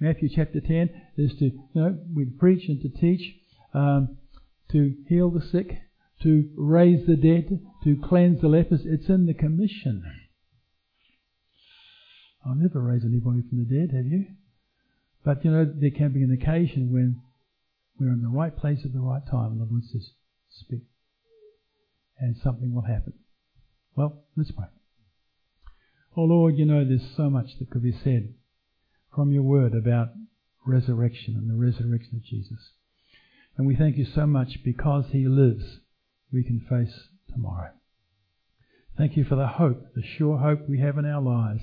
Matthew chapter 10, is to, you know, we preach and to teach, um, to heal the sick, to raise the dead, to cleanse the lepers. It's in the commission. I've never raised anybody from the dead, have you? But you know, there can be an occasion when we're in the right place at the right time, and the Lord says, Speak. And something will happen. Well, let's pray. Oh Lord, you know there's so much that could be said from your word about resurrection and the resurrection of Jesus. And we thank you so much because he lives, we can face tomorrow. Thank you for the hope, the sure hope we have in our lives,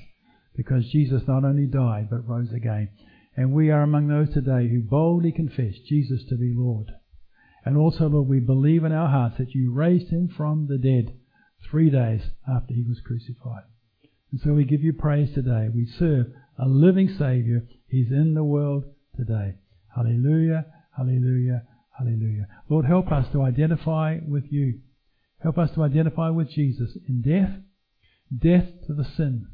because Jesus not only died but rose again. And we are among those today who boldly confess Jesus to be Lord. And also, Lord, we believe in our hearts that you raised him from the dead three days after he was crucified. And so we give you praise today. We serve a living Saviour. He's in the world today. Hallelujah, hallelujah, hallelujah. Lord, help us to identify with you. Help us to identify with Jesus in death, death to the sin,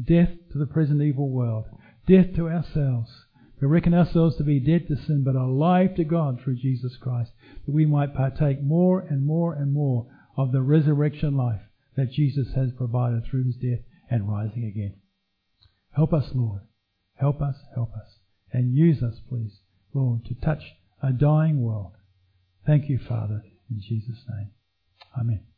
death to the present evil world, death to ourselves. We reckon ourselves to be dead to sin, but alive to God through Jesus Christ, that we might partake more and more and more of the resurrection life that Jesus has provided through his death and rising again. Help us, Lord. Help us, help us. And use us, please, Lord, to touch a dying world. Thank you, Father, in Jesus' name. Amen.